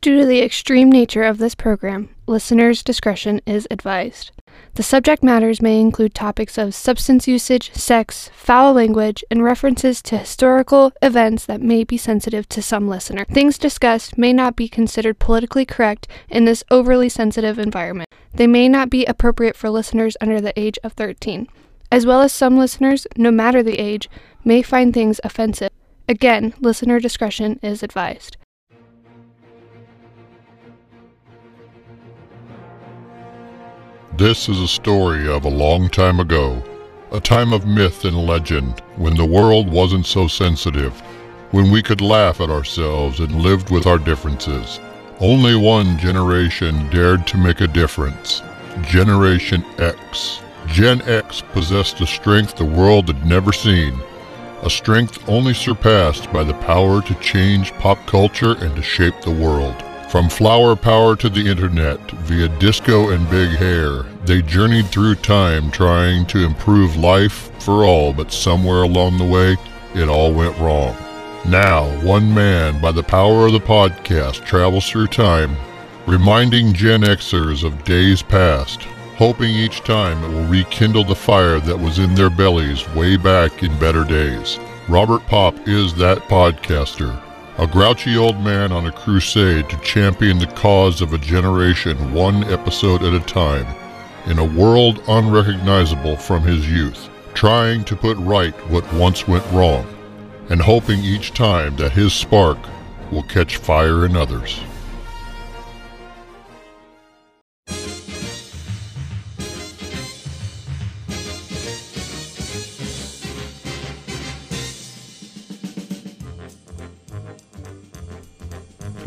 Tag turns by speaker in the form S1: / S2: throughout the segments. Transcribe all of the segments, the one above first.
S1: Due to the extreme nature of this program, listeners' discretion is advised. The subject matters may include topics of substance usage, sex, foul language, and references to historical events that may be sensitive to some listener. Things discussed may not be considered politically correct in this overly sensitive environment. They may not be appropriate for listeners under the age of 13, as well as some listeners, no matter the age, may find things offensive. Again, listener discretion is advised.
S2: This is a story of a long time ago, a time of myth and legend when the world wasn't so sensitive, when we could laugh at ourselves and lived with our differences. Only one generation dared to make a difference Generation X. Gen X possessed a strength the world had never seen, a strength only surpassed by the power to change pop culture and to shape the world. From flower power to the internet, via disco and big hair, they journeyed through time trying to improve life for all, but somewhere along the way, it all went wrong. Now, one man, by the power of the podcast, travels through time, reminding Gen Xers of days past, hoping each time it will rekindle the fire that was in their bellies way back in better days. Robert Paup is that podcaster a grouchy old man on a crusade to champion the cause of a generation one episode at a time, in a world unrecognizable from his youth, trying to put right what once went wrong, and hoping each time that his spark will catch fire in others.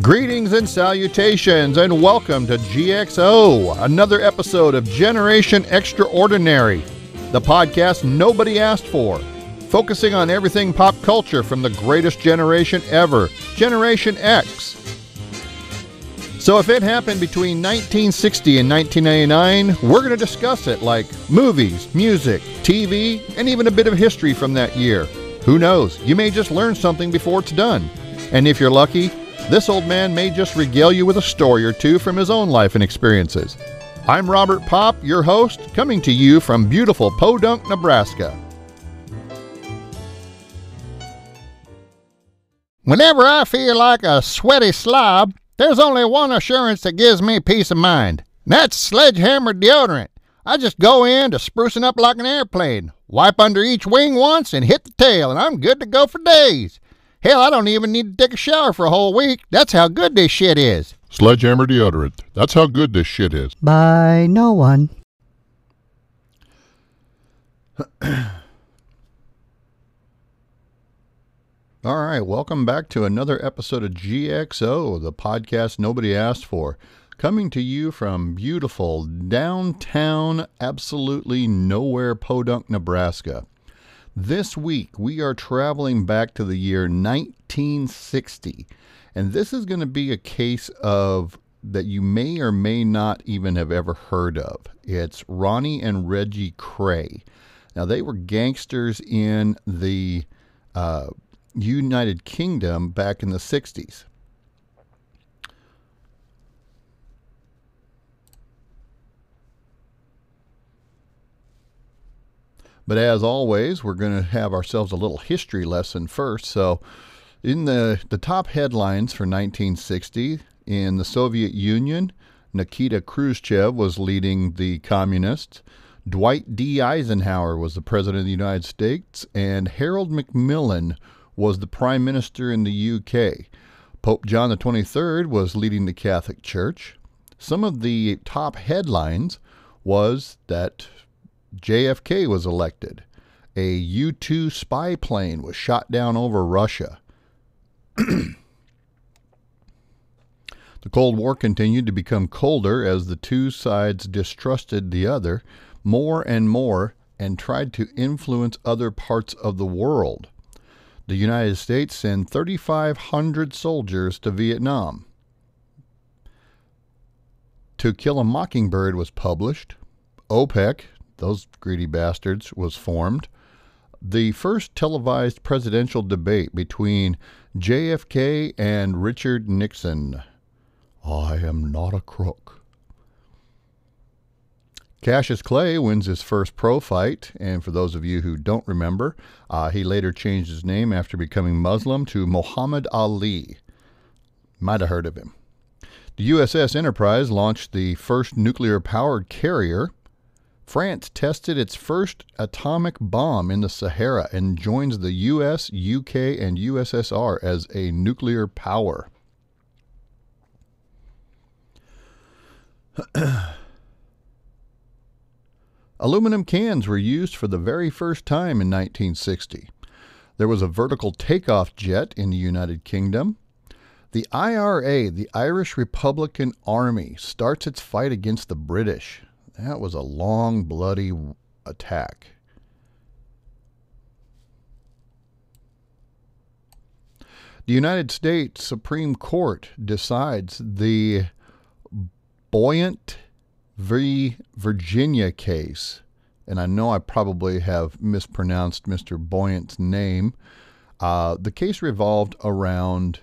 S3: Greetings and salutations, and welcome to GXO, another episode of Generation Extraordinary, the podcast nobody asked for, focusing on everything pop culture from the greatest generation ever, Generation X. So, if it happened between 1960 and 1999, we're going to discuss it like movies, music, TV, and even a bit of history from that year. Who knows? You may just learn something before it's done. And if you're lucky, this old man may just regale you with a story or two from his own life and experiences. I'm Robert Paup, your host, coming to you from beautiful Podunk, Nebraska.
S4: Whenever I feel like a sweaty slob, there's only one assurance that gives me peace of mind. That's sledgehammer deodorant. I just go in to sprucing up like an airplane, wipe under each wing once, and hit the tail, and I'm good to go for days. Hell, I don't even need to take a shower for a whole week. That's how good this shit is.
S2: Sledgehammer deodorant. That's how good this shit is.
S5: By no one.
S3: All right, welcome back to another episode of GXO, the podcast nobody asked for. Coming to you from beautiful downtown, absolutely nowhere Podunk, Nebraska. This week, we are traveling back to the year 1960. And this is going to be a case of that you may or may not even have ever heard of. It's Ronnie and Reggie Kray. Now, they were gangsters in the uh, United Kingdom back in the 60s. But as always, we're going to have ourselves a little history lesson first. So, in the, the top headlines for 1960, in the Soviet Union, Nikita Khrushchev was leading the communists. Dwight D. Eisenhower was the President of the United States, and Harold Macmillan was the Prime Minister in the UK. Pope John XXIII was leading the Catholic Church. Some of the top headlines was that JFK was elected. A U 2 spy plane was shot down over Russia. the Cold War continued to become colder as the two sides distrusted the other more and more and tried to influence other parts of the world. The United States sent 3,500 soldiers to Vietnam. To Kill a Mockingbird was published. OPEC, those greedy bastards, was formed. The first televised presidential debate between JFK and Richard Nixon. I am not a crook. Cassius Clay wins his first pro fight, and for those of you who don't remember, uh, he later changed his name after becoming Muslim to Muhammad Ali. Might have heard of him. The USS Enterprise launched the first nuclear powered carrier. France tested its first atomic bomb in the Sahara and joins the US, UK, and USSR as a nuclear power. Aluminum cans were used for the very first time in 1960. There was a vertical takeoff jet in the United Kingdom. The IRA, the Irish Republican Army, starts its fight against the British. That was a long, bloody attack. The United States Supreme Court decides the Boyant v. Virginia case, and I know I probably have mispronounced Mr. Boyant's name. Uh, the case revolved around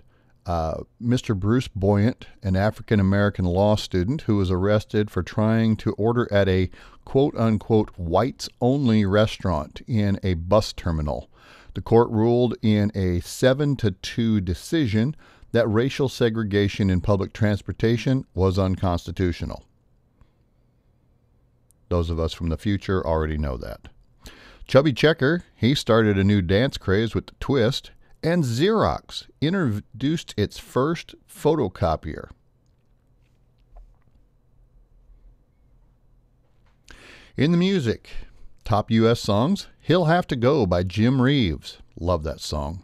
S3: uh, Mr. Bruce Boyant, an African American law student who was arrested for trying to order at a quote unquote whites only restaurant in a bus terminal. The court ruled in a 7 to 2 decision that racial segregation in public transportation was unconstitutional. Those of us from the future already know that. Chubby Checker, he started a new dance craze with the twist, and Xerox introduced its first photocopier. In the music, top U.S. songs, He'll Have to Go by Jim Reeves. Love that song.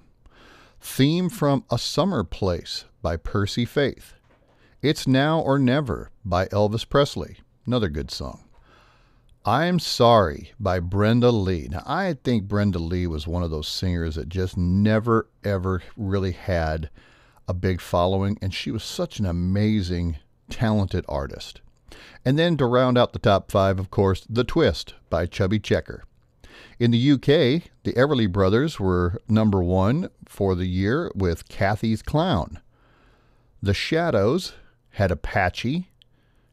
S3: Theme from A Summer Place by Percy Faith. It's Now or Never by Elvis Presley. Another good song. I'm Sorry by Brenda Lee. Now, I think Brenda Lee was one of those singers that just never, ever really had a big following, and she was such an amazing, talented artist. And then to round out the top five, of course, The Twist by Chubby Checker. In the UK, the Everly Brothers were number one for the year with Cathy's Clown. The Shadows had Apache.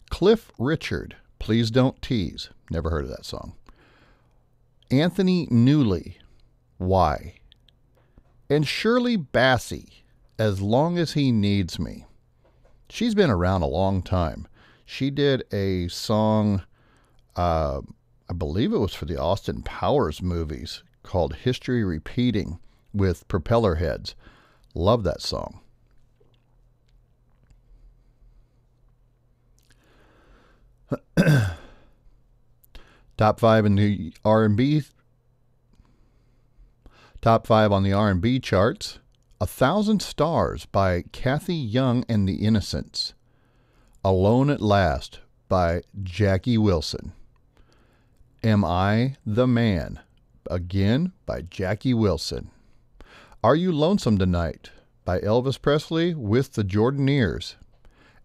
S3: Cliff Richard, Please Don't Tease. Never heard of that song. Anthony Newley, Why? And Shirley Bassey, As Long as He Needs Me. She's been around a long time. She did a song, uh, I believe it was for the Austin Powers movies, called History Repeating with Propeller Heads. Love that song. Top five in the R&B. Top five on the R&B charts. A Thousand Stars by Kathy Young and the Innocents. Alone at Last by Jackie Wilson. Am I the Man? Again by Jackie Wilson. Are You Lonesome Tonight? by Elvis Presley with the Jordanaires.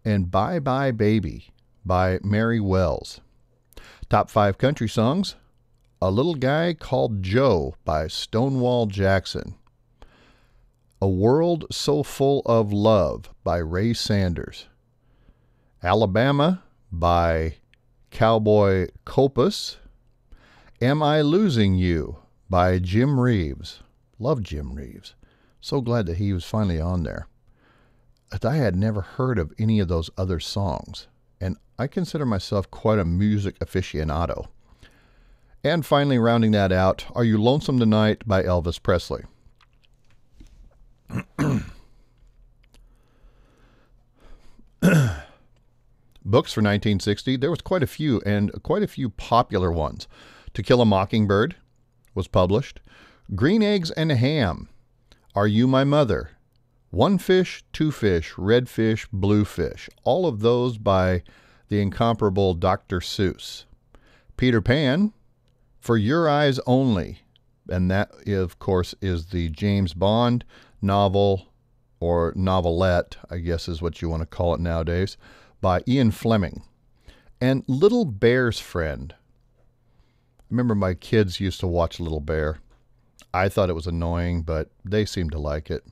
S3: And Bye Bye Baby by Mary Wells. Top five country songs A Little Guy Called Joe by Stonewall Jackson. A World So Full of Love by Ray Sanders. Alabama by Cowboy Copas. Am I Losing You by Jim Reeves. Love Jim Reeves. So glad that he was finally on there. But I had never heard of any of those other songs and I consider myself quite a music aficionado. And finally, rounding that out, Are You Lonesome Tonight by Elvis Presley. Books for 1960, there was quite a few, and quite a few popular ones. To Kill a Mockingbird was published. Green Eggs and Ham, Are You My Mother, one Fish, Two Fish, Red Fish, Blue Fish. All of those by the incomparable Dr. Seuss. Peter Pan, For Your Eyes Only. And that, of course, is the James Bond novel or novelette, I guess is what you want to call it nowadays, by Ian Fleming. And Little Bear's Friend. I remember my kids used to watch Little Bear. I thought it was annoying, but they seemed to like it.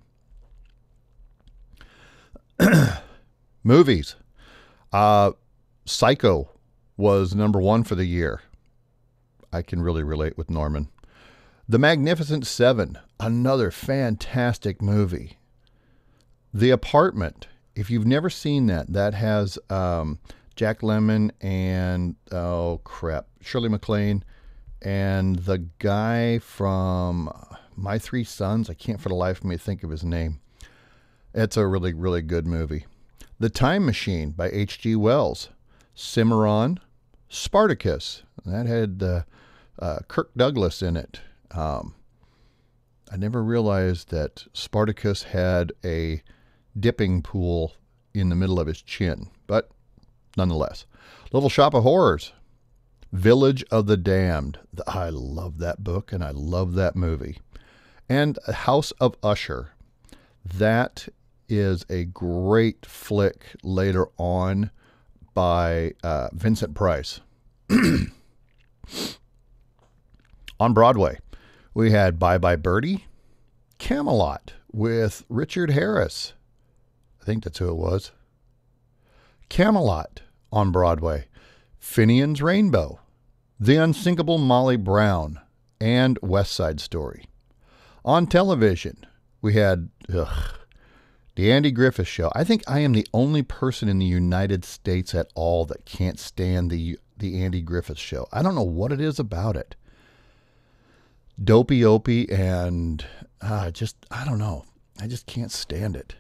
S3: Movies. Uh, Psycho was number one for the year. I can really relate with Norman. The Magnificent Seven, another fantastic movie. The Apartment, if you've never seen that, that has um, Jack Lemmon and, oh crap, Shirley MacLaine and the guy from My Three Sons. I can't for the life of me think of his name. It's a really, really good movie. The Time Machine by H.G. Wells. Cimarron. Spartacus. That had uh, uh, Kirk Douglas in it. Um, I never realized that Spartacus had a dipping pool in the middle of his chin, but nonetheless. Little Shop of Horrors, Village of the Damned. I love that book and I love that movie. And House of Usher. That is a great flick later on by uh, Vincent Price. on Broadway, we had Bye Bye Birdie, Camelot with Richard Harris. I think that's who it was. Camelot on Broadway, Finian's Rainbow, The Unsinkable Molly Brown, and West Side Story. On television, we had ugh, the Andy Griffith Show. I think I am the only person in the United States at all that can't stand the the Andy Griffith Show. I don't know what it is about it. Dopey Opie and uh, just I don't know. I just can't stand it.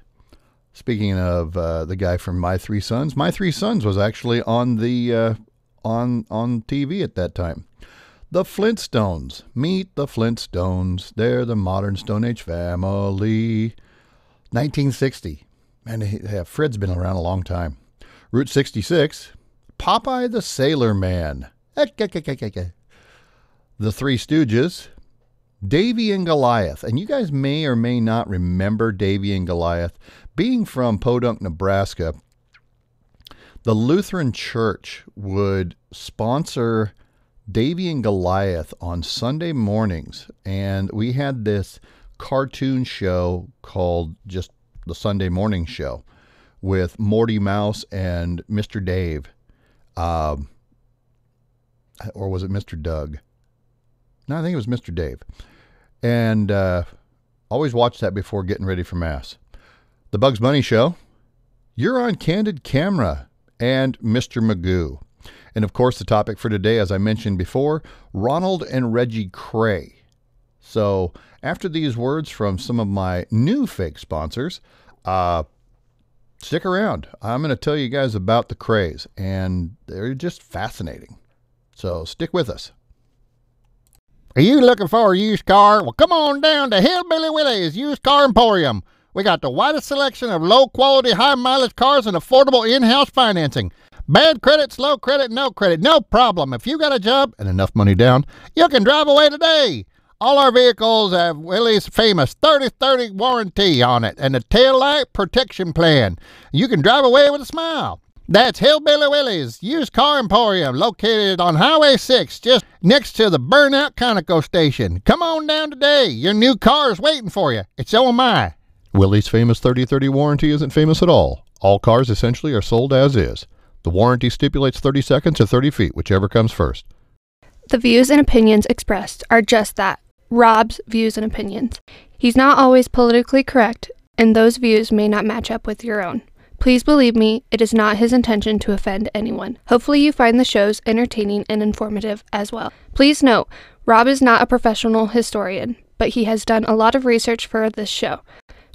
S3: Speaking of uh, the guy from My Three Sons, My Three Sons was actually on the uh, on on TV at that time. The Flintstones. Meet the Flintstones. They're the modern Stone Age family. 1960. And yeah, Fred's been around a long time. Route 66. Popeye the Sailor Man. Eh, the Three Stooges. Davy and Goliath. And you guys may or may not remember Davy and Goliath. Being from Podunk, Nebraska, the Lutheran Church would sponsor Davy and Goliath on Sunday mornings. And we had this cartoon show called just the Sunday Morning Show with Morty Mouse and Mr. Dave. Um, or was it Mr. Doug? No, I think it was Mr. Dave. And uh, always watch that before getting ready for Mass. The Bugs Bunny Show. You're on Candid Camera and Mr. Magoo. And of course, the topic for today, as I mentioned before, Ronald and Reggie Kray. So, after these words from some of my new fake sponsors, uh, stick around. I'm going to tell you guys about the Krays, and they're just fascinating. So, stick with us.
S4: Are you looking for a used car? Well, come on down to Hillbilly Willie's Used Car Emporium. We got the widest selection of low quality, high mileage cars and affordable in house financing. Bad credit, slow credit, no credit, no problem. If you got a job and enough money down, you can drive away today. All our vehicles have Willie's famous 30-30 warranty on it and a tail light protection plan. You can drive away with a smile. That's Hillbilly Willie's Used Car Emporium, located on Highway 6, just next to the Burnout Conoco station. Come on down today. Your new car is waiting for you. It's so am I.
S3: Willie's famous 30-30 warranty isn't famous at all. All cars essentially are sold as is. The warranty stipulates 30 seconds or 30 feet, whichever comes first.
S1: The views and opinions expressed are just that Rob's views and opinions. He's not always politically correct, and those views may not match up with your own. Please believe me, it is not his intention to offend anyone. Hopefully, you find the shows entertaining and informative as well. Please note, Rob is not a professional historian, but he has done a lot of research for this show.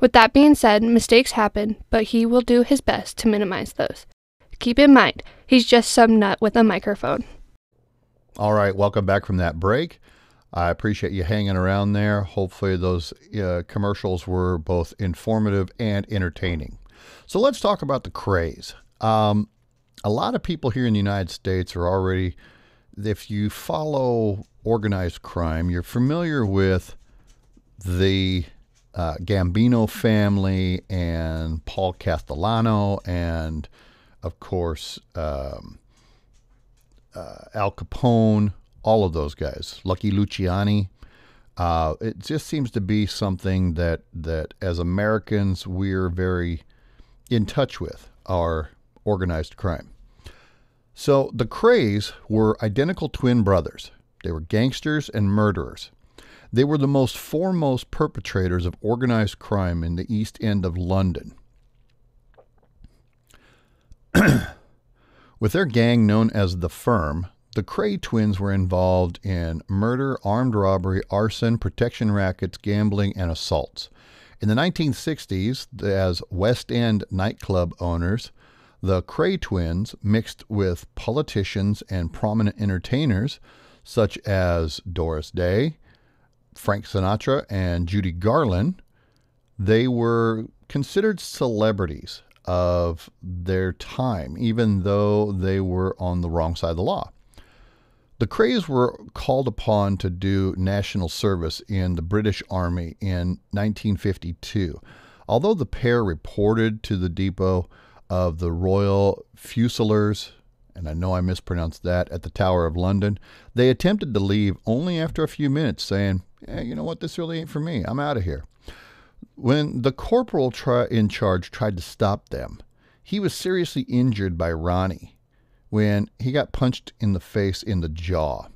S1: With that being said, mistakes happen, but he will do his best to minimize those. Keep in mind, he's just some nut with a microphone.
S3: All right, welcome back from that break. I appreciate you hanging around there. Hopefully, those uh, commercials were both informative and entertaining. So let's talk about the Krays. Um, a lot of people here in the United States are already, if you follow organized crime, you're familiar with the uh, Gambino family and Paul Castellano, and of course, um, uh, Al Capone, all of those guys, Lucky Luciano. Uh, it just seems to be something that, that as Americans, we're very in touch with. our organized crime. So the Krays were identical twin brothers. They were gangsters and murderers. They were the most foremost perpetrators of organized crime in the East End of London. With their gang known as the Firm, the Kray twins were involved in murder, armed robbery, arson, protection rackets, gambling, and assaults. In the 1960s, as West End nightclub owners, the Kray twins mixed with politicians and prominent entertainers such as Doris Day, Frank Sinatra, and Judy Garland. They were considered celebrities of their time, even though they were on the wrong side of the law. The Krays were called upon to do national service in the British Army in 1952. Although the pair reported to the depot of the Royal Fusiliers, and I know I mispronounced that, at the Tower of London, they attempted to leave only after a few minutes, saying, eh, You know what? This really ain't for me. I'm out of here. When the corporal in charge tried to stop them, he was seriously injured by Ronnie when he got punched in the face in the jaw.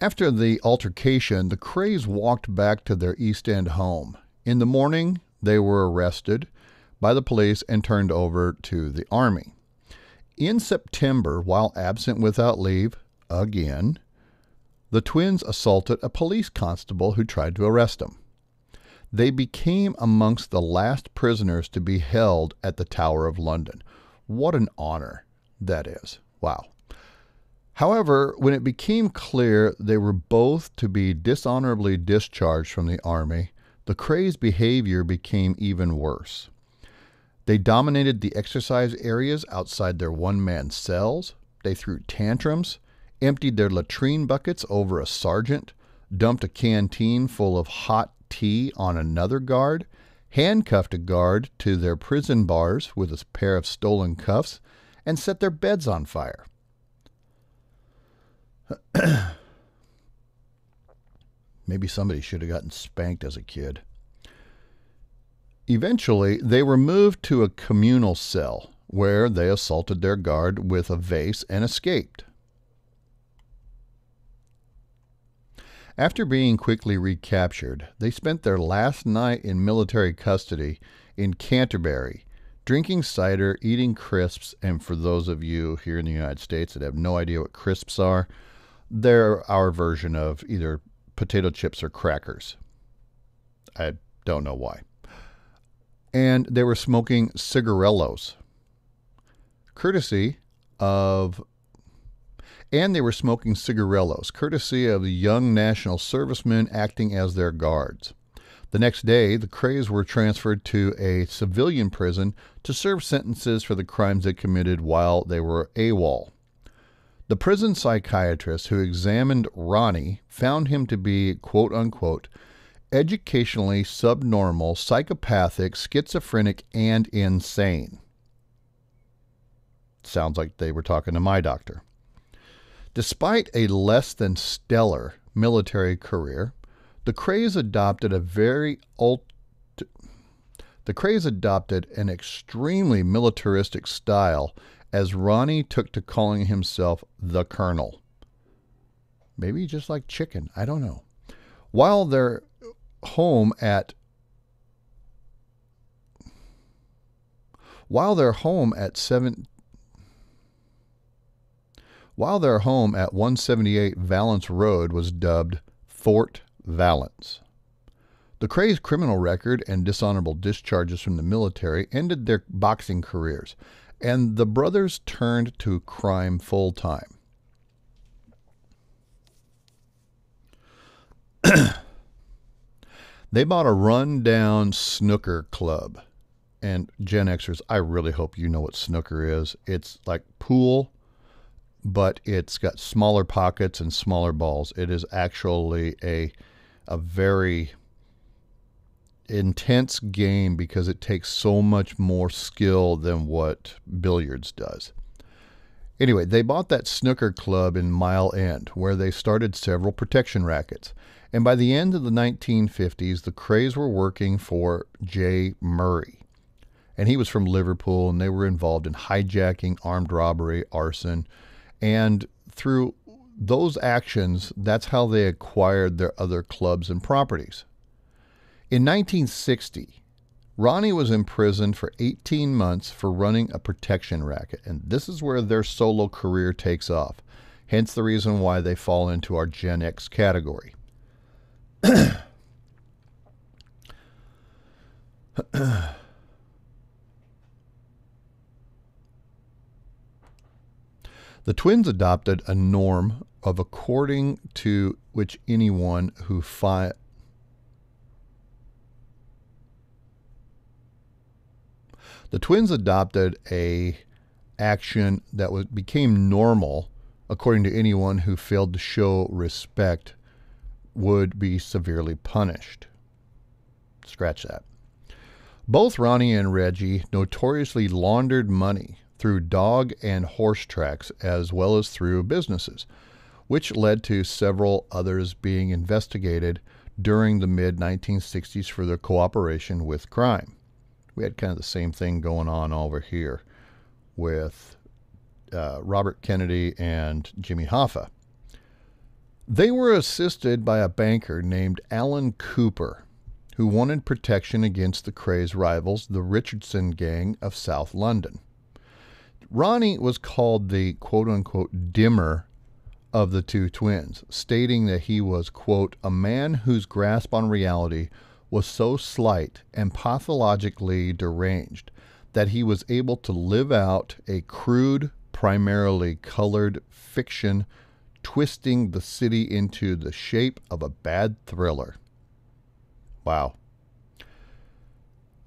S3: After the altercation, the Krays walked back to their East End home. In the morning, they were arrested by the police and turned over to the Army. In September, while absent without leave, again, the twins assaulted a police constable who tried to arrest them. They became amongst the last prisoners to be held at the Tower of London. What an honor that is. Wow. However, when it became clear they were both to be dishonorably discharged from the army, the Krays' behavior became even worse. They dominated the exercise areas outside their one man cells. They threw tantrums, emptied their latrine buckets over a sergeant, dumped a canteen full of hot tea on another guard, handcuffed a guard to their prison bars with a pair of stolen cuffs, and set their beds on fire. Maybe somebody should have gotten spanked as a kid. Eventually, they were moved to a communal cell where they assaulted their guard with a vase and escaped. After being quickly recaptured, they spent their last night in military custody in Canterbury, drinking cider, eating crisps, and for those of you here in the United States that have no idea what crisps are, they're our version of either potato chips or crackers. I don't know why and they were smoking cigarillos, courtesy of, and they were smoking cigarillos, courtesy of the young national servicemen acting as their guards. The next day, the Krays were transferred to a civilian prison to serve sentences for the crimes they committed while they were AWOL. The prison psychiatrist who examined Ronnie found him to be, quote unquote, educationally subnormal, psychopathic, schizophrenic, and insane. Sounds like they were talking to my doctor. Despite a less than stellar military career, the Krays adopted a very ult- the Krays adopted an extremely militaristic style as Ronnie took to calling himself the Colonel. Maybe just like chicken, I don't know. While their home at while their home at 7 while their home at 178 Vallance Road was dubbed Fort Vallance. The Kray's criminal record and dishonorable discharges from the military ended their boxing careers, and the brothers turned to crime full time. They bought a run-down snooker club. And Gen Xers, I really hope you know what snooker is. It's like pool, but it's got smaller pockets and smaller balls. It is actually a a very intense game because it takes so much more skill than what billiards does. Anyway, they bought that snooker club in Mile End, where they started several protection rackets. And by the end of the 1950s, the Krays were working for J. Murray. And he was from Liverpool, and they were involved in hijacking, armed robbery, arson. And through those actions, that's how they acquired their other clubs and properties. In 1960, Ronnie was imprisoned for 18 months for running a protection racket, and this is where their solo career takes off. Hence the reason why they fall into our Gen X category. The twins adopted a norm of according to which anyone who fi- The twins adopted a action that was, became normal according to anyone who failed to show respect would be severely punished. Scratch that. Both Ronnie and Reggie notoriously laundered money through dog and horse tracks as well as through businesses, which led to several others being investigated during the mid 1960s for their cooperation with crime. We had kind of the same thing going on over here with uh, Robert Kennedy and Jimmy Hoffa. They were assisted by a banker named Alan Cooper, who wanted protection against the Krays rivals, the Richardson Gang of South London. Ronnie was called the quote unquote dimmer of the two twins, stating that he was, quote, a man whose grasp on reality was so slight and pathologically deranged that he was able to live out a crude, primarily colored fiction, twisting the city into the shape of a bad thriller. Wow.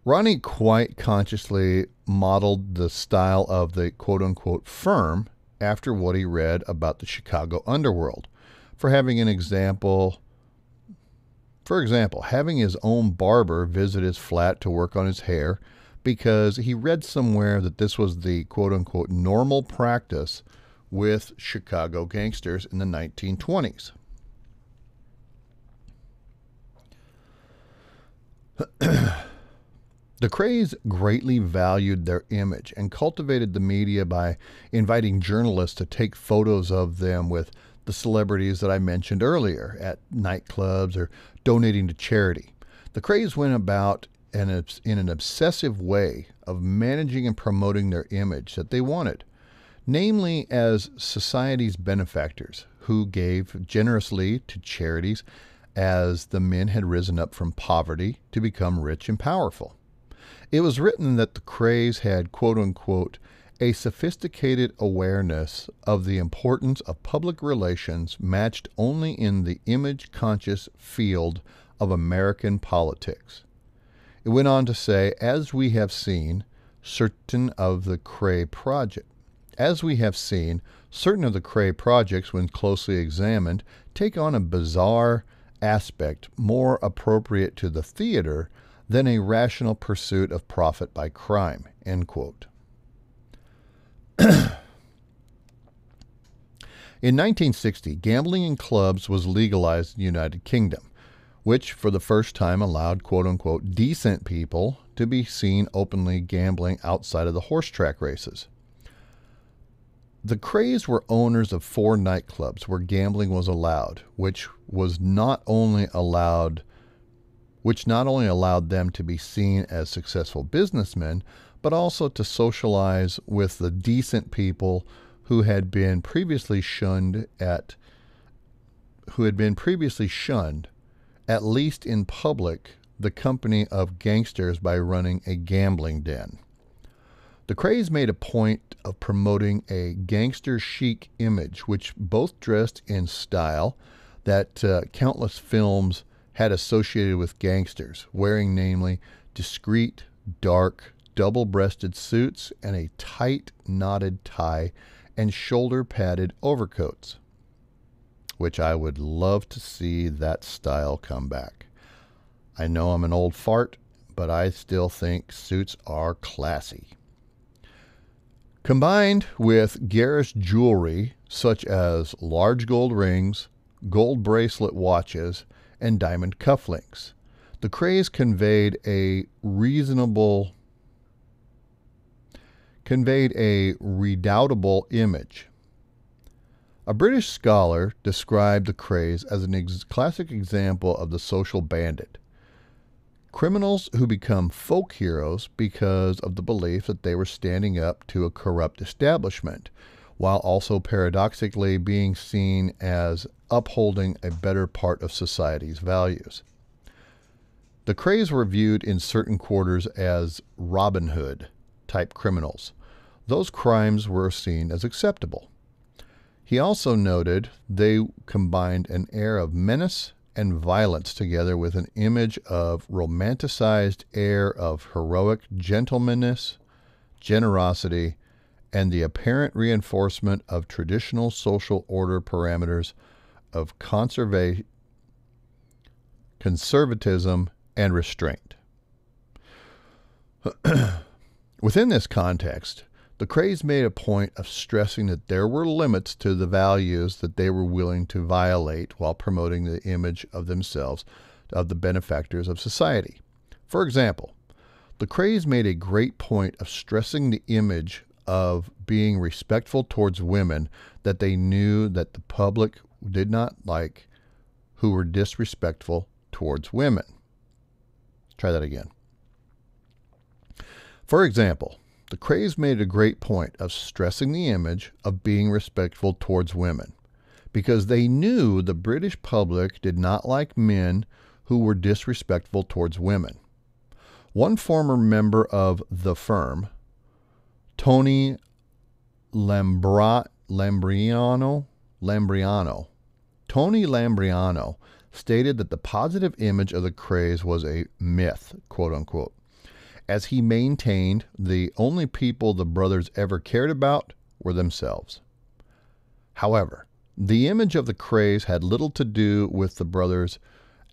S3: Ronnie quite consciously modeled the style of the quote unquote firm after what he read about the Chicago underworld. For having an example, for example, having his own barber visit his flat to work on his hair because he read somewhere that this was the quote unquote normal practice with Chicago gangsters in the 1920s. The Krays greatly valued their image and cultivated the media by inviting journalists to take photos of them with the celebrities that I mentioned earlier at nightclubs or donating to charity. The Krays went about in an obsessive way of managing and promoting their image that they wanted, namely as society's benefactors who gave generously to charities as the men had risen up from poverty to become rich and powerful. It was written that the Krays had, quote unquote, a sophisticated awareness of the importance of public relations matched only in the image conscious field of American politics. It went on to say, as we have seen, certain of the Kray project. As we have seen, certain of the Kray projects, when closely examined, take on a bizarre aspect more appropriate to the theater than a rational pursuit of profit by crime. End quote. In 1960, gambling in clubs was legalized in the United Kingdom, which for the first time allowed quote unquote decent people to be seen openly gambling outside of the horse track races. The Krays were owners of four nightclubs where gambling was allowed, which was not only allowed which not only allowed them to be seen as successful businessmen, but also to socialize with the decent people who had been previously shunned at who had been previously shunned at least in public the company of gangsters by running a gambling den. The Krays made a point of promoting a gangster chic image, which both dressed in style that uh, countless films had associated with gangsters, wearing namely discreet, dark, double breasted suits and a tight knotted tie and shoulder padded overcoats, which I would love to see that style come back. I know I'm an old fart, but I still think suits are classy. Combined with garish jewelry such as large gold rings, gold bracelet watches, and diamond cufflinks, the Krays conveyed a reasonable conveyed a redoubtable image. A British scholar described the Krays as a ex- classic example of the social bandit. Criminals who become folk heroes because of the belief that they were standing up to a corrupt establishment, while also paradoxically being seen as upholding a better part of society's values. The Krays were viewed in certain quarters as Robin Hood type criminals. Those crimes were seen as acceptable. He also noted they combined an air of menace and violence together with an image of romanticized air of heroic gentlemanliness, generosity, and the apparent reinforcement of traditional social order parameters of conserva- conservatism and restraint. Within this context, the Krays made a point of stressing that there were limits to the values that they were willing to violate while promoting the image of themselves of the benefactors of society. For example, the Krays made a great point of stressing the image of being respectful towards women that they knew that the public did not like who were disrespectful towards women. Try that again. For example, the Krays made a great point of stressing the image of being respectful towards women because they knew the British public did not like men who were disrespectful towards women. One former member of the firm, Tony Lambra- Lambriano, Lambriano, Tony Lambriano stated that the positive image of the Krays was a myth, quote unquote as he maintained the only people the brothers ever cared about were themselves. However, the image of the Krays had little to do with the brothers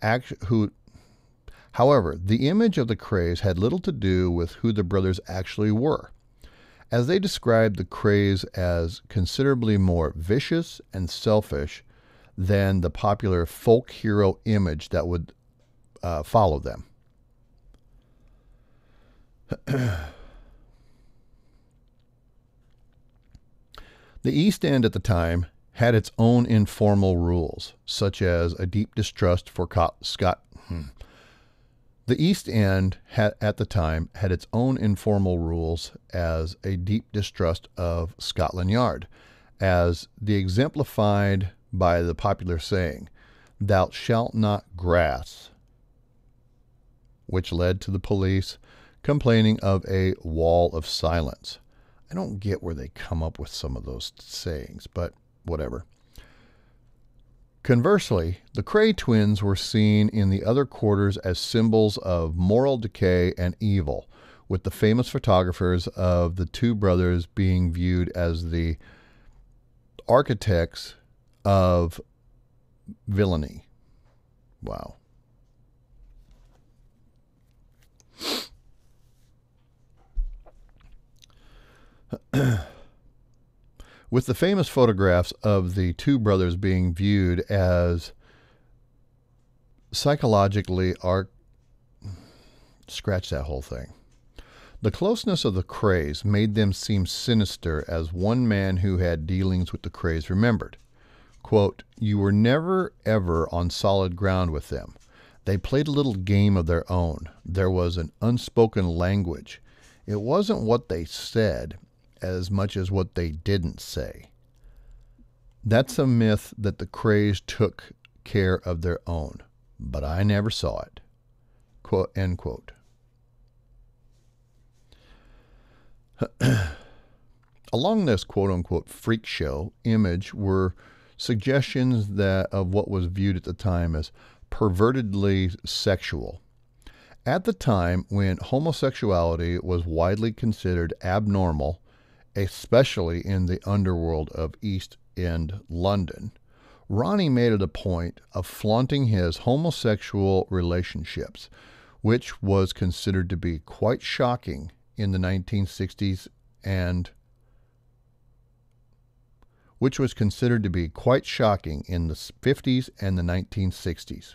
S3: act, who However, the image of the Krays had little to do with who the brothers actually were, as they described the Krays as considerably more vicious and selfish than the popular folk hero image that would uh, follow them. the East End at the time had its own informal rules, such as a deep distrust for Scott. Hmm. The East End had, at the time had its own informal rules as a deep distrust of Scotland Yard, as the exemplified by the popular saying, Thou shalt not grass, which led to the police complaining of a wall of silence. I don't get where they come up with some of those sayings, but whatever. Conversely, the Kray twins were seen in the other quarters as symbols of moral decay and evil, with the famous photographers of the two brothers being viewed as the architects of villainy. Wow. with the famous photographs of the two brothers being viewed as psychologically arc scratch that whole thing. The closeness of the Krays made them seem sinister as one man who had dealings with the Krays remembered. Quote you were never ever on solid ground with them. They played a little game of their own. There was an unspoken language. It wasn't what they said as much as what they didn't say. That's a myth that the Krays took care of their own, but I never saw it. Quote, end quote. Along this quote unquote freak show image were suggestions that of what was viewed at the time as pervertedly sexual at the time when homosexuality was widely considered abnormal, especially in the underworld of East End London, Ronnie made it a point of flaunting his homosexual relationships, which was considered to be quite shocking in the 1960s and which was considered to be quite shocking in the 50s and the 1960s.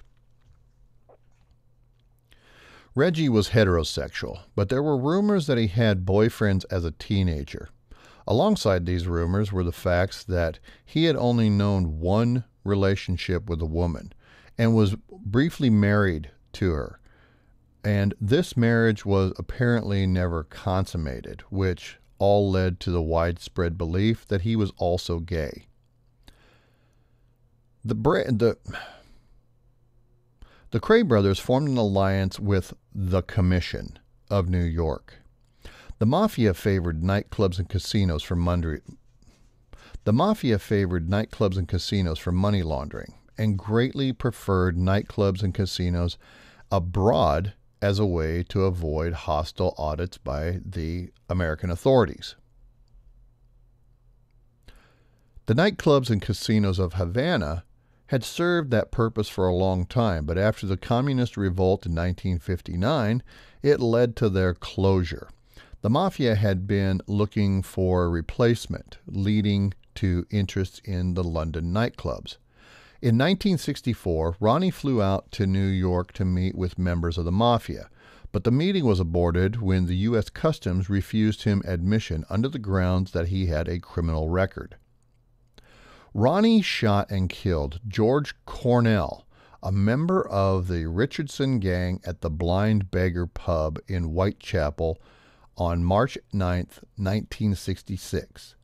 S3: Reggie was heterosexual, but there were rumors that he had boyfriends as a teenager. Alongside these rumors were the facts that he had only known one relationship with a woman and was briefly married to her. And this marriage was apparently never consummated, which all led to the widespread belief that he was also gay. The, Bra- the, the Kray brothers formed an alliance with the Commission of New York. The mafia favored nightclubs and casinos for money. The mafia favored nightclubs and casinos for money laundering and greatly preferred nightclubs and casinos abroad as a way to avoid hostile audits by the American authorities. The nightclubs and casinos of Havana had served that purpose for a long time, but after the Communist revolt in 1959, it led to their closure. The mafia had been looking for a replacement, leading to interest in the London nightclubs. In 1964, Ronnie flew out to New York to meet with members of the mafia, but the meeting was aborted when the U.S. Customs refused him admission under the grounds that he had a criminal record. Ronnie shot and killed George Cornell, a member of the Richardson gang at the Blind Beggar Pub in Whitechapel on March 9, 1966.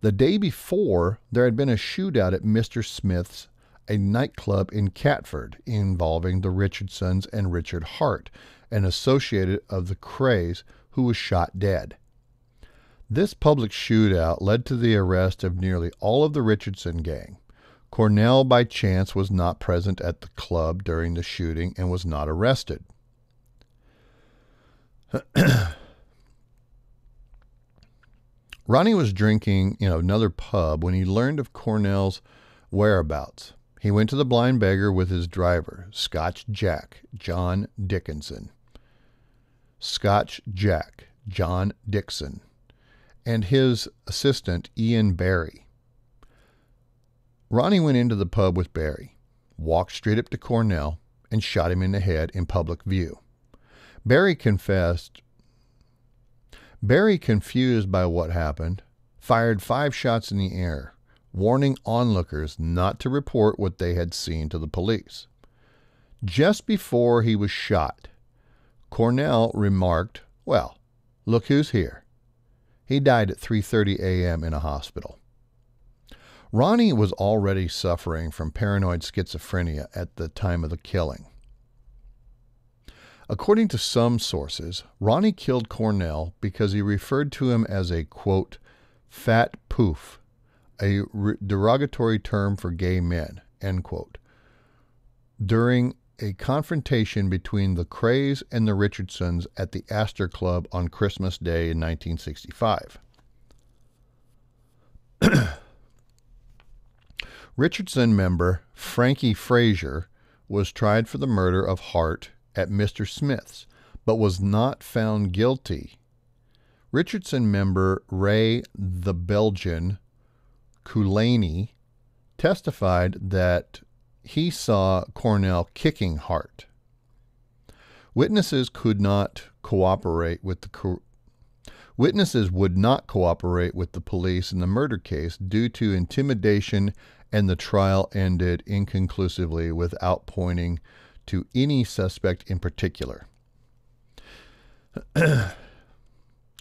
S3: The day before, there had been a shootout at Mr. Smith's, a nightclub in Catford, involving the Richardsons and Richard Hart, an associate of the Krays, who was shot dead. This public shootout led to the arrest of nearly all of the Richardson gang. Cornell, by chance, was not present at the club during the shooting and was not arrested. Ronnie was drinking in another pub when he learned of Cornell's whereabouts. He went to the blind beggar with his driver, Scotch Jack, John Dickinson. Scotch Jack, John Dixon and his assistant, Ian Barry. Ronnie went into the pub with Barry, walked straight up to Cornell, and shot him in the head in public view. Barry confessed. Barry, confused by what happened, fired five shots in the air, warning onlookers not to report what they had seen to the police. Just before he was shot, Cornell remarked, Well, look who's here. He died at 3:30 a.m. in a hospital. Ronnie was already suffering from paranoid schizophrenia at the time of the killing. According to some sources, Ronnie killed Cornell because he referred to him as a quote, fat poof, a re- derogatory term for gay men, end quote, during a confrontation between the Krays and the Richardsons at the Astor Club on Christmas Day in 1965. Richardson member Frankie Fraser was tried for the murder of Hart at Mr. Smith's, but was not found guilty. Richardson member Ray the Belgian Cullinane testified that he saw Cornell kicking Hart. Witnesses could not cooperate with the co- Witnesses would not cooperate with the police in the murder case due to intimidation, and the trial ended inconclusively without pointing to any suspect in particular. in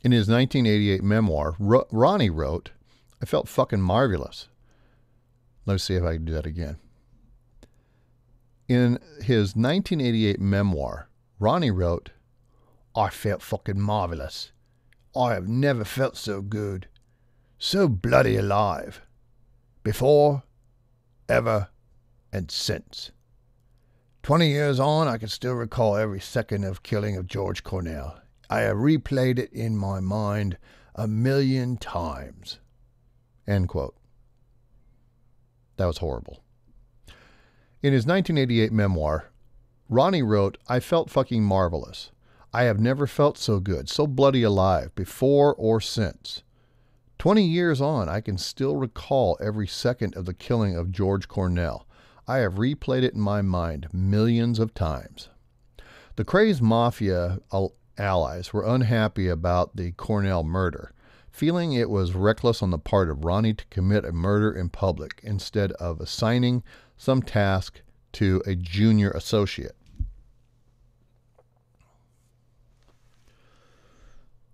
S3: his 1988 memoir, Ro- Ronnie wrote, I felt fucking marvelous. Let's see if I can do that again. In his 1988 memoir, Ronnie wrote, I felt fucking marvelous. I have never felt so good, so bloody alive. Before, ever, and since. Twenty years on, I can still recall every second of killing of George Cornell. I have replayed it in my mind a million times. End quote. That was horrible. In his 1988 memoir, Ronnie wrote, I felt fucking marvelous. I have never felt so good, so bloody alive, before or since. Twenty years on, I can still recall every second of the killing of George Cornell. I have replayed it in my mind millions of times. The Krays Mafia allies were unhappy about the Cornell murder, feeling it was reckless on the part of Ronnie to commit a murder in public instead of assigning some task to a junior associate.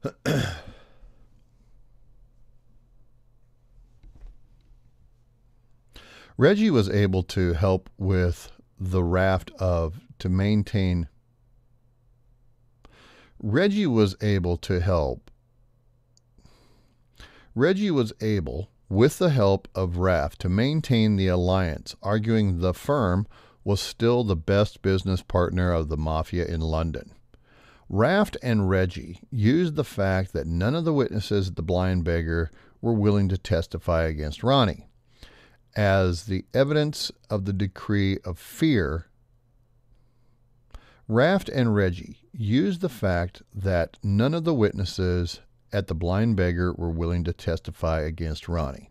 S3: Reggie was able to help with the raft of to maintain Reggie was able to help. Reggie was able, with the help of Raft, to maintain the alliance, arguing the firm was still the best business partner of the mafia in London. Raft and Reggie used the fact that none of the witnesses at the Blind Beggar were willing to testify against Ronnie as the evidence of the decree of fear Raft and Reggie used the fact that none of the witnesses at the Blind Beggar were willing to testify against Ronnie.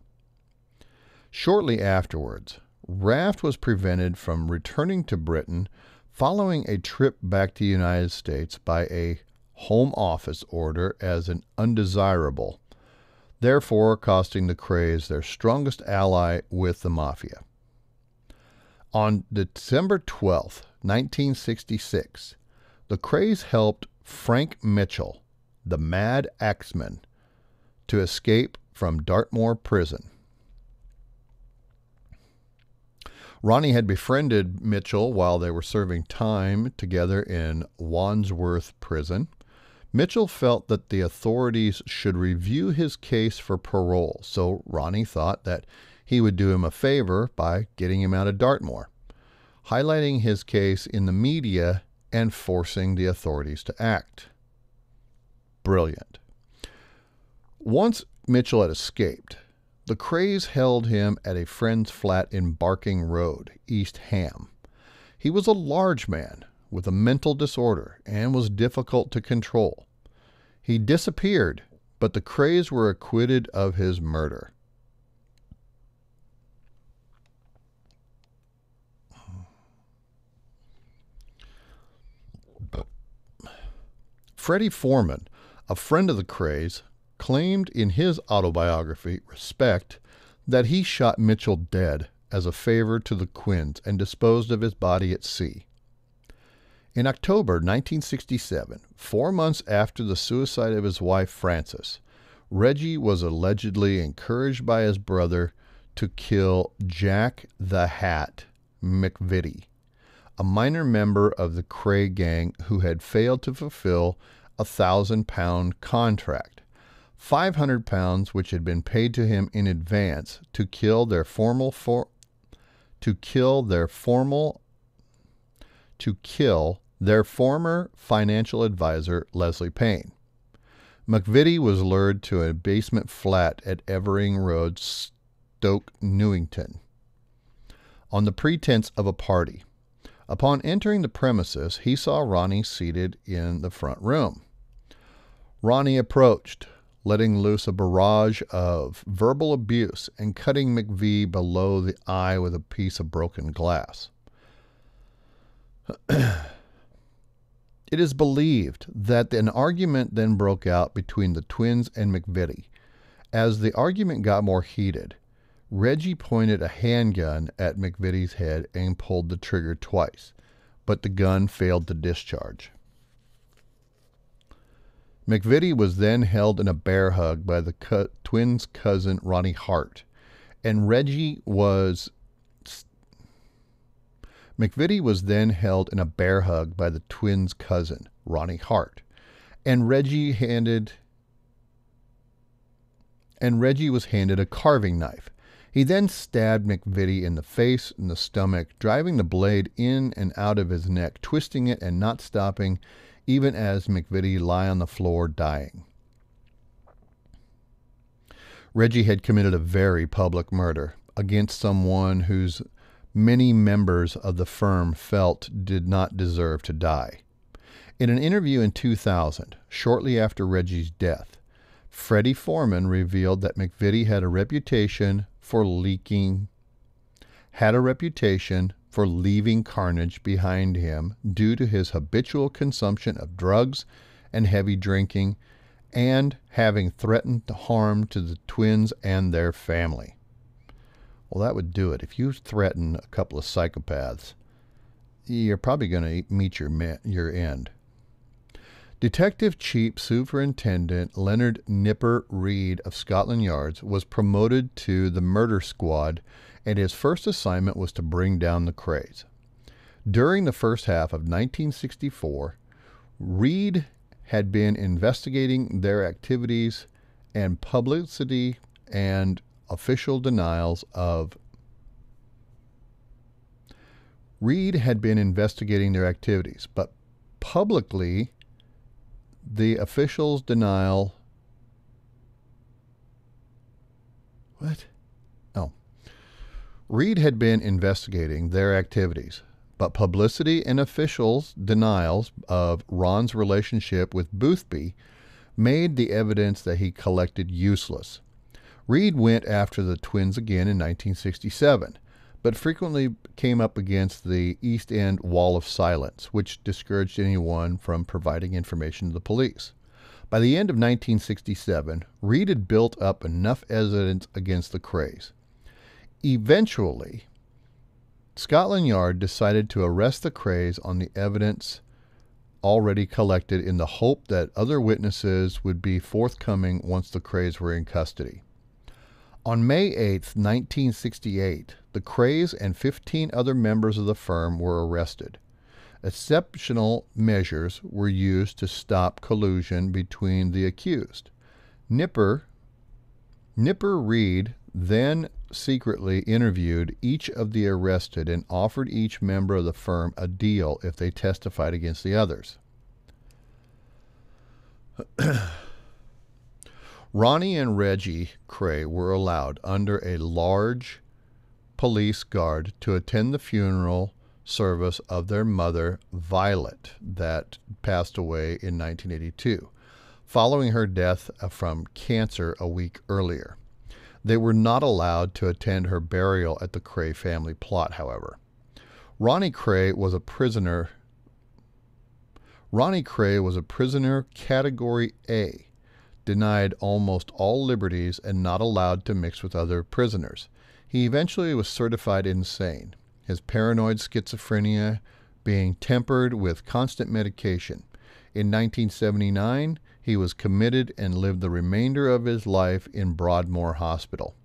S3: Shortly afterwards, Raft was prevented from returning to Britain following a trip back to the United States by a Home Office order as an undesirable, therefore costing the Krays their strongest ally with the Mafia. On December 12th, 1966, the Krays helped Frank Mitchell, the Mad Axeman, to escape from Dartmoor prison. Ronnie had befriended Mitchell while they were serving time together in Wandsworth prison. Mitchell felt that the authorities should review his case for parole, so Ronnie thought that he would do him a favor by getting him out of Dartmoor highlighting his case in the media and forcing the authorities to act. Brilliant. Once Mitchell had escaped, the Krays held him at a friend's flat in Barking Road, East Ham. He was a large man with a mental disorder and was difficult to control. He disappeared, but the Krays were acquitted of his murder. Freddie Foreman, a friend of the Krays, claimed in his autobiography, Respect, that he shot Mitchell dead as a favor to the Quins and disposed of his body at sea. In October 1967, four months after the suicide of his wife Frances, Reggie was allegedly encouraged by his brother to kill Jack the Hat McVitie, a minor member of the Kray gang who had failed to fulfill a thousand pound contract. 500 pounds which had been paid to him in advance to kill their formal for to kill their formal to kill their former financial advisor Leslie Payne. McVitie was lured to a basement flat at Evering Road, Stoke Newington, on the pretense of a party. Upon entering the premises, he saw Ronnie seated in the front room. Ronnie approached, letting loose a barrage of verbal abuse and cutting McVie below the eye with a piece of broken glass. it is believed that an argument then broke out between the twins and McVitie. As the argument got more heated, Reggie pointed a handgun at McVitie's head and pulled the trigger twice, but the gun failed to discharge. McVitie was then held in a bear hug by the co- twins' cousin Ronnie Hart, and Reggie was. McVitie was then held in a bear hug by the twins' cousin Ronnie Hart, and Reggie handed. And Reggie was handed a carving knife. He then stabbed McVitie in the face and the stomach, driving the blade in and out of his neck, twisting it and not stopping even as McVitie lay on the floor dying. Reggie had committed a very public murder against someone whose many members of the firm felt did not deserve to die. In an interview in 2000, shortly after Reggie's death, Freddie Foreman revealed that McVitie had a reputation for leaking, had a reputation for leaving carnage behind him due to his habitual consumption of drugs and heavy drinking and having threatened harm to the twins and their family. Well, that would do it. If you threaten a couple of psychopaths, you're probably going to meet your your end. Detective Chief Superintendent Leonard Nipper Read of Scotland Yards was promoted to the murder squad, and his first assignment was to bring down the Krays. During the first half of 1964, Read had been investigating their activities and publicity and official denials of Read had been investigating their activities, but publicly the officials' denial. What? Oh. Read had been investigating their activities, but publicity and officials' denials of Ron's relationship with Boothby made the evidence that he collected useless. Read went after the twins again in 1967, but frequently came up against the East End wall of silence, which discouraged anyone from providing information to the police. By the end of 1967, Read had built up enough evidence against the Krays. Eventually, Scotland Yard decided to arrest the Krays on the evidence already collected in the hope that other witnesses would be forthcoming once the Krays were in custody. On May 8, 1968, the Krays and 15 other members of the firm were arrested. Exceptional measures were used to stop collusion between the accused. Nipper, Nipper Read then secretly interviewed each of the arrested and offered each member of the firm a deal if they testified against the others. Ronnie and Reggie Kray were allowed under a large police guard to attend the funeral service of their mother, Violet, that passed away in 1982, following her death uh, from cancer a week earlier. They were not allowed to attend her burial at the Kray family plot, however. Ronnie Kray was a prisoner. Ronnie Kray was a prisoner category A denied almost all liberties and not allowed to mix with other prisoners. He eventually was certified insane, his paranoid schizophrenia being tempered with constant medication. In 1979, he was committed and lived the remainder of his life in Broadmoor Hospital.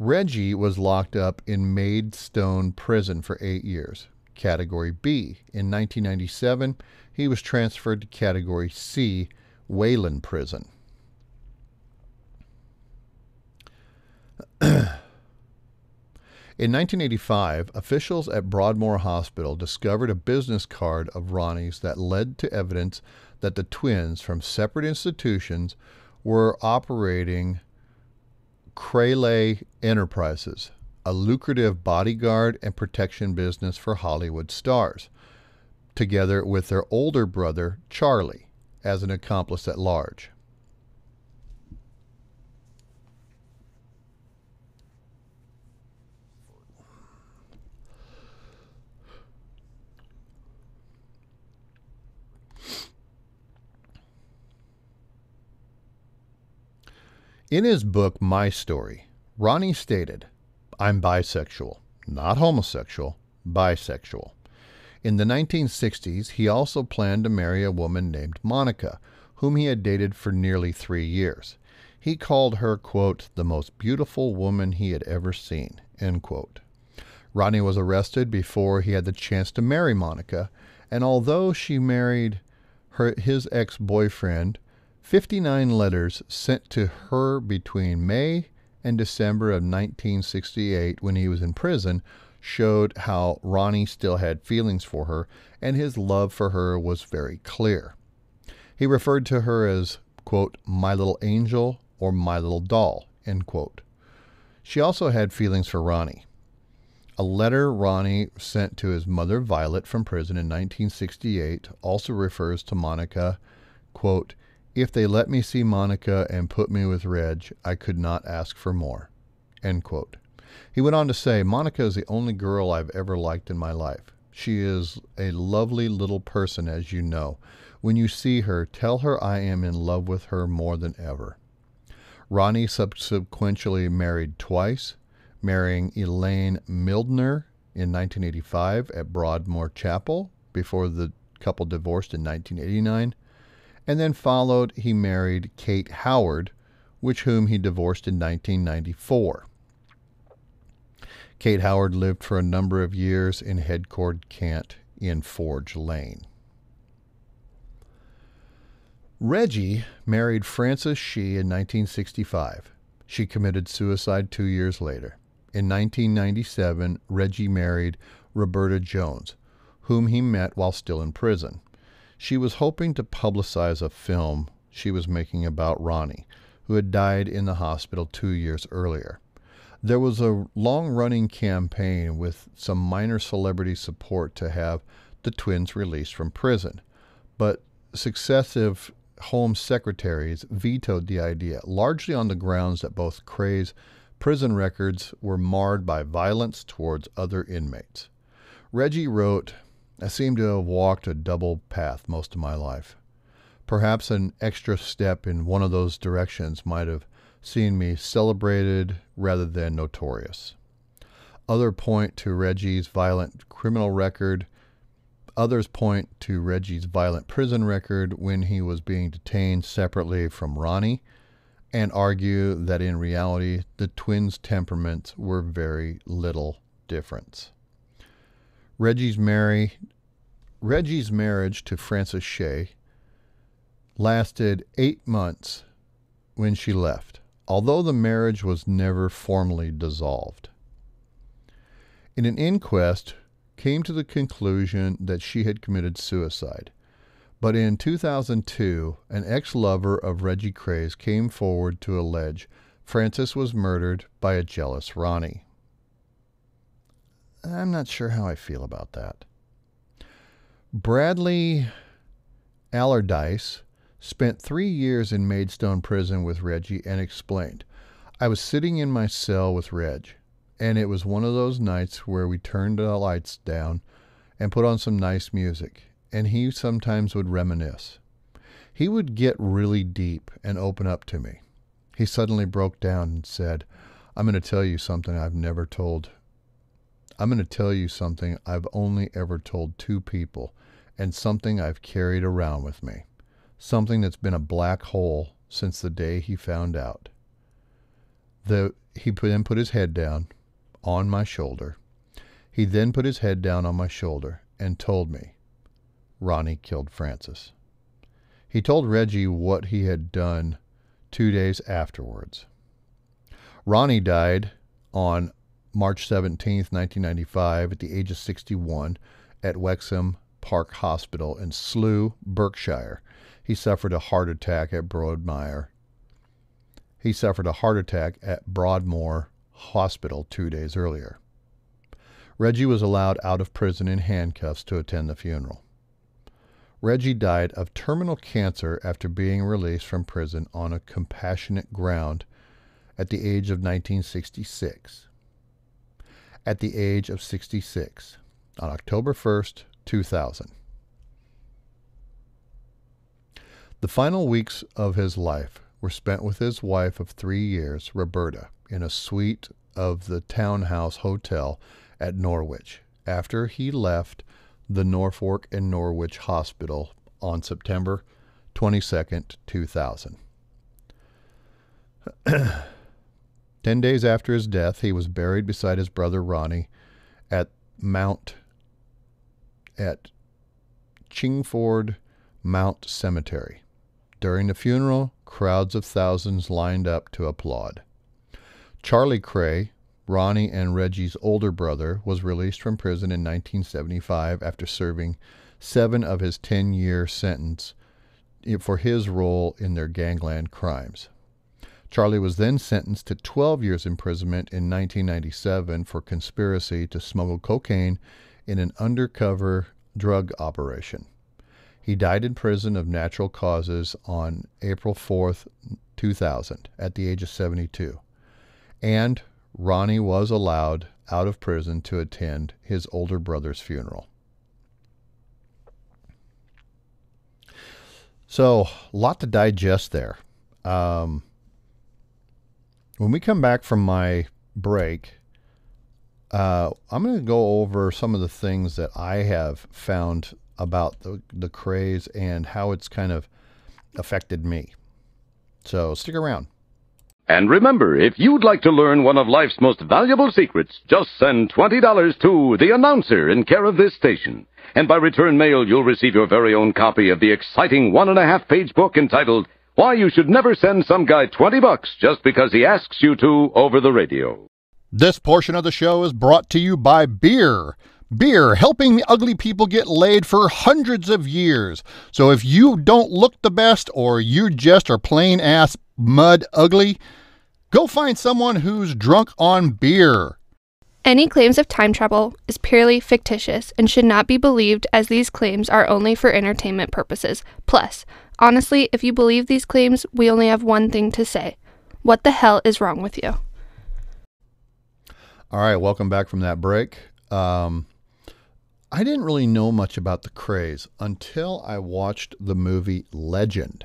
S3: Reggie was locked up in Maidstone Prison for eight years, Category B. In 1997, he was transferred to Category C Wayland Prison. In 1985, officials at Broadmoor Hospital discovered a business card of Ronnie's that led to evidence that the twins from separate institutions were operating Krayleigh Enterprises, a lucrative bodyguard and protection business for Hollywood stars, together with their older brother, Charlie as an accomplice at large. In his book, My Story, Ronnie stated, I'm bisexual, not homosexual, bisexual. In the 1960s, he also planned to marry a woman named Monica, whom he had dated for nearly three years. He called her, quote, the most beautiful woman he had ever seen, end quote. Ronnie was arrested before he had the chance to marry Monica, and although she married her, his ex boyfriend, 59 letters sent to her between May and December of 1968 when he was in prison showed how Ronnie still had feelings for her, and his love for her was very clear. He referred to her as, quote, my little angel or my little doll, end quote. She also had feelings for Ronnie. A letter Ronnie sent to his mother Violet from prison in 1968 also refers to Monica, quote, If they let me see Monica and put me with Reg, I could not ask for more. End quote. He went on to say, Monica is the only girl I've ever liked in my life. She is a lovely little person, as you know. When you see her, tell her I am in love with her more than ever. Ronnie subsequently married twice, marrying Elaine Mildener in 1985 at Broadmoor Chapel before the couple divorced in 1989. And then followed, he married Kate Howard, which whom he divorced in 1994. Kate Howard lived for a number of years in Headcorn Kent in Forge Lane. Reggie married Frances Shea in 1965. She committed suicide two years later. In 1997, Reggie married Roberta Jones, whom he met while still in prison. She was hoping to publicize a film she was making about Ronnie, who had died in the hospital two years earlier. There was a long running campaign with some minor celebrity support to have the twins released from prison, but successive Home secretaries vetoed the idea, largely on the grounds that both Kray's prison records were marred by violence towards other inmates. Reggie wrote, I seem to have walked a double path most of my life. Perhaps an extra step in one of those directions might have seen me celebrated rather than notorious. Other point to Reggie's violent criminal record Others point to Reggie's violent prison record when he was being detained separately from Ronnie and argue that in reality the twins' temperaments were very little different. Reggie's, marry, Reggie's marriage to Frances Shea lasted eight months when she left, although the marriage was never formally dissolved. In an inquest, came to the conclusion that she had committed suicide. But in 2002, an ex lover of Reggie Kray's came forward to allege Frances was murdered by a jealous Ronnie. I'm not sure how I feel about that. Bradley Allardyce spent three years in Maidstone prison with Reggie and explained, I was sitting in my cell with Reg and it was one of those nights where we turned the lights down and put on some nice music, and he sometimes would reminisce. He would get really deep and open up to me. He suddenly broke down and said, I'm going to tell you something I've never told. I'm going to tell you something I've only ever told two people, and something I've carried around with me. Something that's been a black hole since the day he found out. The, he then put his head down, on my shoulder. He then put his head down on my shoulder and told me Ronnie killed Frances. He told Reggie what he had done two days afterwards. Ronnie died on March 17, 1995, at the age of 61 at Wexham Park Hospital in Slough, Berkshire. He suffered a heart attack at Broadmire. He suffered a heart attack at Broadmoor hospital two days earlier. Reggie was allowed out of prison in handcuffs to attend the funeral. Reggie died of terminal cancer after being released from prison on a compassionate ground at the age of 1966. At the age of 66, on October 1st, 2000. The final weeks of his life were spent with his wife of three years, Roberta, in a suite of the Townhouse Hotel at Norwich after he left the Norfolk and Norwich Hospital on September 22, 2000. Ten days after his death, he was buried beside his brother Ronnie at Mount at Chingford Mount Cemetery. During the funeral, crowds of thousands lined up to applaud. Charlie Kray, Ronnie and Reggie's older brother, was released from prison in 1975 after serving seven of his 10 year sentence for his role in their gangland crimes. Charlie was then sentenced to 12 years imprisonment in 1997 for conspiracy to smuggle cocaine in an undercover drug operation. He died in prison of natural causes on April 4th, 2000, at the age of 72. And Ronnie was allowed out of prison to attend his older brother's funeral. So, a lot to digest there. Um, when we come back from my break, uh, I'm going to go over some of the things that I have found about the, the Krays and how it's kind of affected me. So stick around.
S5: And remember, if you'd like to learn one of life's most valuable secrets, just send $20 to the announcer in care of this station. And by return mail, you'll receive your very own copy of the exciting one and a half page book entitled Why You Should Never Send Some Guy 20 Bucks Just Because He Asks You to over the radio.
S3: This portion of the show is brought to you by beer. Beer, helping ugly people get laid for hundreds of years. So if you don't look the best or you just are plain ass mud ugly, go find someone who's drunk on beer.
S1: Any claims of time travel is purely fictitious and should not be believed as these claims are only for entertainment purposes. Plus, honestly, if you believe these claims, we only have one thing to say. What the hell is wrong with you?
S3: All right, welcome back from that break. Um, I didn't really know much about the Krays until I watched the movie Legend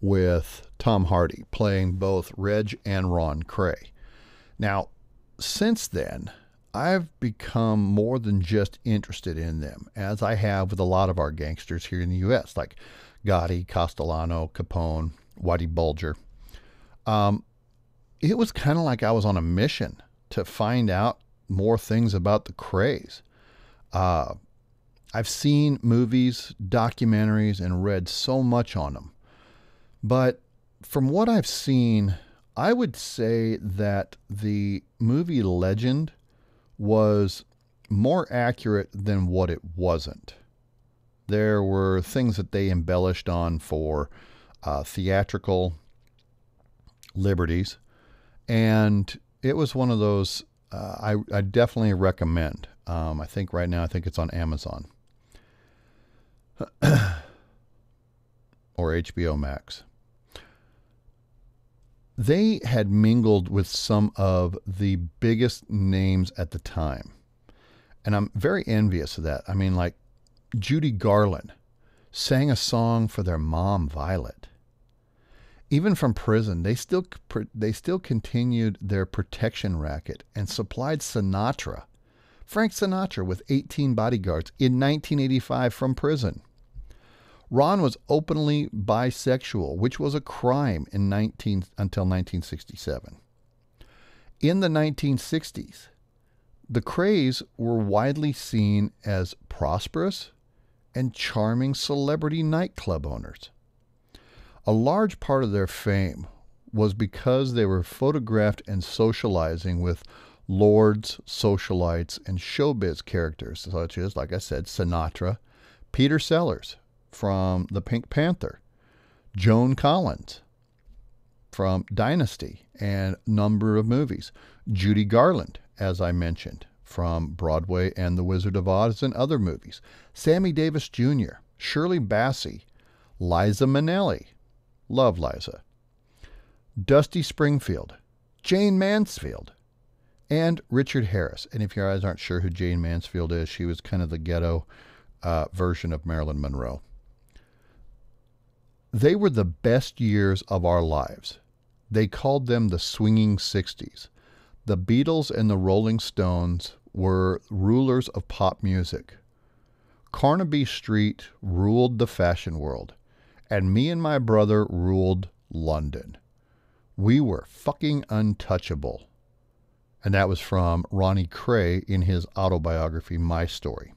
S3: with Tom Hardy playing both Reg and Ron Kray. Now, since then, I've become more than just interested in them, as I have with a lot of our gangsters here in the U.S., like Gotti, Castellano, Capone, Whitey Bulger. Um, it was kind of like I was on a mission to find out more things about the Krays. Uh, I've seen movies, documentaries, and read so much on them. But from what I've seen, I would say that the movie Legend was more accurate than what it wasn't. There were things that they embellished on for uh, theatrical liberties, and it was one of those uh, I, I, definitely recommend. Um, I think right now, I think it's on Amazon or HBO Max. They had mingled with some of the biggest names at the time. And I'm very envious of that. I mean, like Judy Garland sang a song for their mom, Violet even from prison, they still they still continued their protection racket and supplied Sinatra, Frank Sinatra, with 18 bodyguards in 1985 from prison. Ron was openly bisexual, which was a crime in 19 until 1967. In the 1960s, the Krays were widely seen as prosperous and charming celebrity nightclub owners. A large part of their fame was because they were photographed and socializing with lords, socialites, and showbiz characters, such as, like I said, Sinatra, Peter Sellers from The Pink Panther, Joan Collins from Dynasty and number of movies, Judy Garland, as I mentioned, from Broadway and The Wizard of Oz and other movies, Sammy Davis Jr., Shirley Bassey, Liza Minnelli, Love Liza. Dusty Springfield, Jayne Mansfield, and Richard Harris. And if your eyes aren't sure who Jayne Mansfield is, she was kind of the ghetto uh, version of Marilyn Monroe. They were the best years of our lives. They called them the swinging 60s. The Beatles and the Rolling Stones were rulers of pop music. Carnaby Street ruled the fashion world and me and my brother ruled London. We were fucking untouchable. And that was from Ronnie Kray in his autobiography, My Story.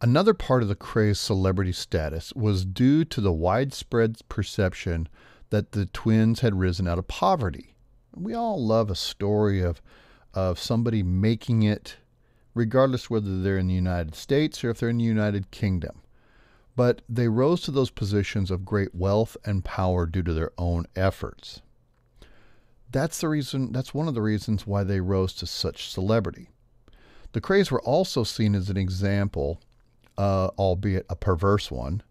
S3: Another part of the Kray's celebrity status was due to the widespread perception that the twins had risen out of poverty. We all love a story of, of somebody making it, regardless whether they're in the United States or if they're in the United Kingdom but they rose to those positions of great wealth and power due to their own efforts. That's the reason that's one of the reasons why they rose to such celebrity. The Krays were also seen as an example uh, albeit a perverse one,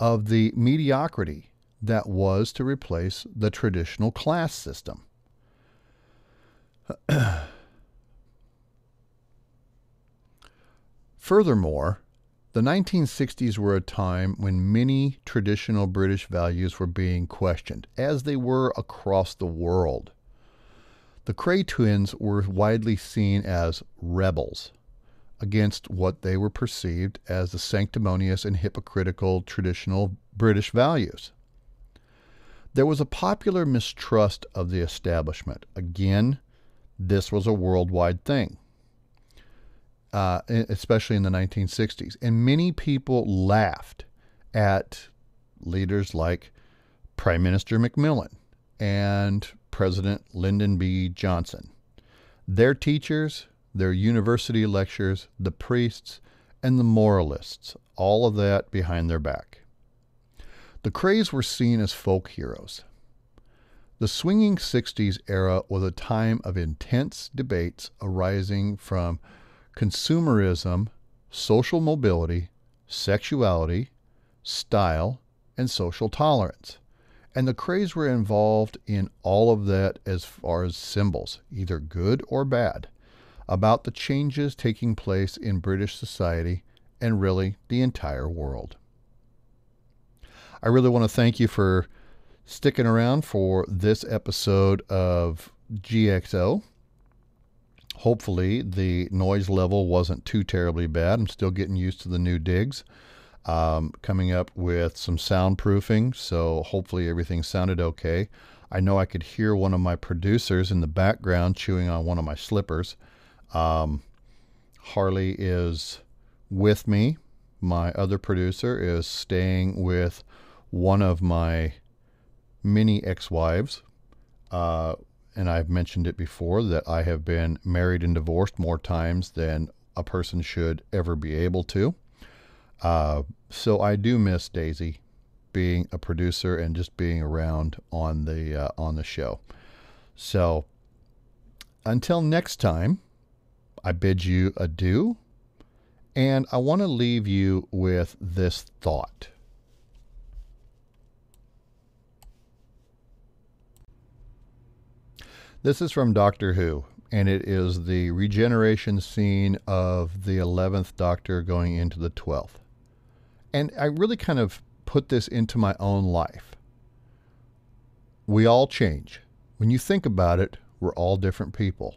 S3: of the mediocrity that was to replace the traditional class system. Furthermore, the 1960s were a time when many traditional British values were being questioned, as they were across the world. The Kray twins were widely seen as rebels against what they were perceived as the sanctimonious and hypocritical traditional British values. There was a popular mistrust of the establishment. Again, this was a worldwide thing uh, especially in the 1960s. And many people laughed at leaders like Prime Minister Macmillan and President Lyndon B. Johnson. Their teachers, their university lectures, the priests, and the moralists, all of that behind their back. The Krays were seen as folk heroes. The swinging 60s era was a time of intense debates arising from consumerism, social mobility, sexuality, style, and social tolerance. And the Krays were involved in all of that as far as symbols, either good or bad, about the changes taking place in British society and really the entire world. I really want to thank you for sticking around for this episode of GXO hopefully the noise level wasn't too terribly bad. I'm still getting used to the new digs. Um, coming up with some soundproofing, so hopefully everything sounded okay. I know I could hear one of my producers in the background chewing on one of my slippers. Um, Harley is with me. My other producer is staying with one of my many ex wives. Uh, and I've mentioned it before that I have been married and divorced more times than a person should ever be able to. Uh, so I do miss Daisy being a producer and just being around on the uh, on the show. So until next time, I bid you adieu, and I want to leave you with this thought. This is from Doctor Who, and it is the regeneration scene of the 11th Doctor going into the 12th. And I really kind of put this into my own life. We all change. When you think about it, we're all different people,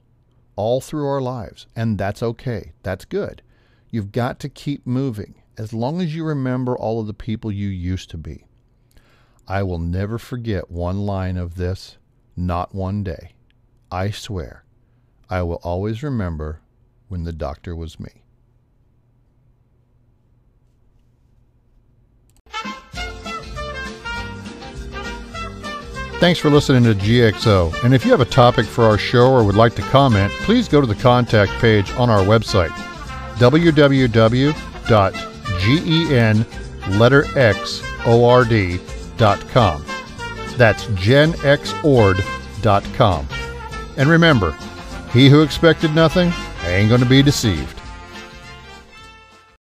S3: all through our lives, and that's okay. That's good. You've got to keep moving as long as you remember all of the people you used to be. I will never forget one line of this, not one day. I swear, I will always remember when the doctor was me. Thanks for listening to GXO. And if you have a topic for our show or would like to comment, please go to the contact page on our website, www.genletterxord.com. That's genxord.com. And remember, he who expected nothing ain't going to be deceived.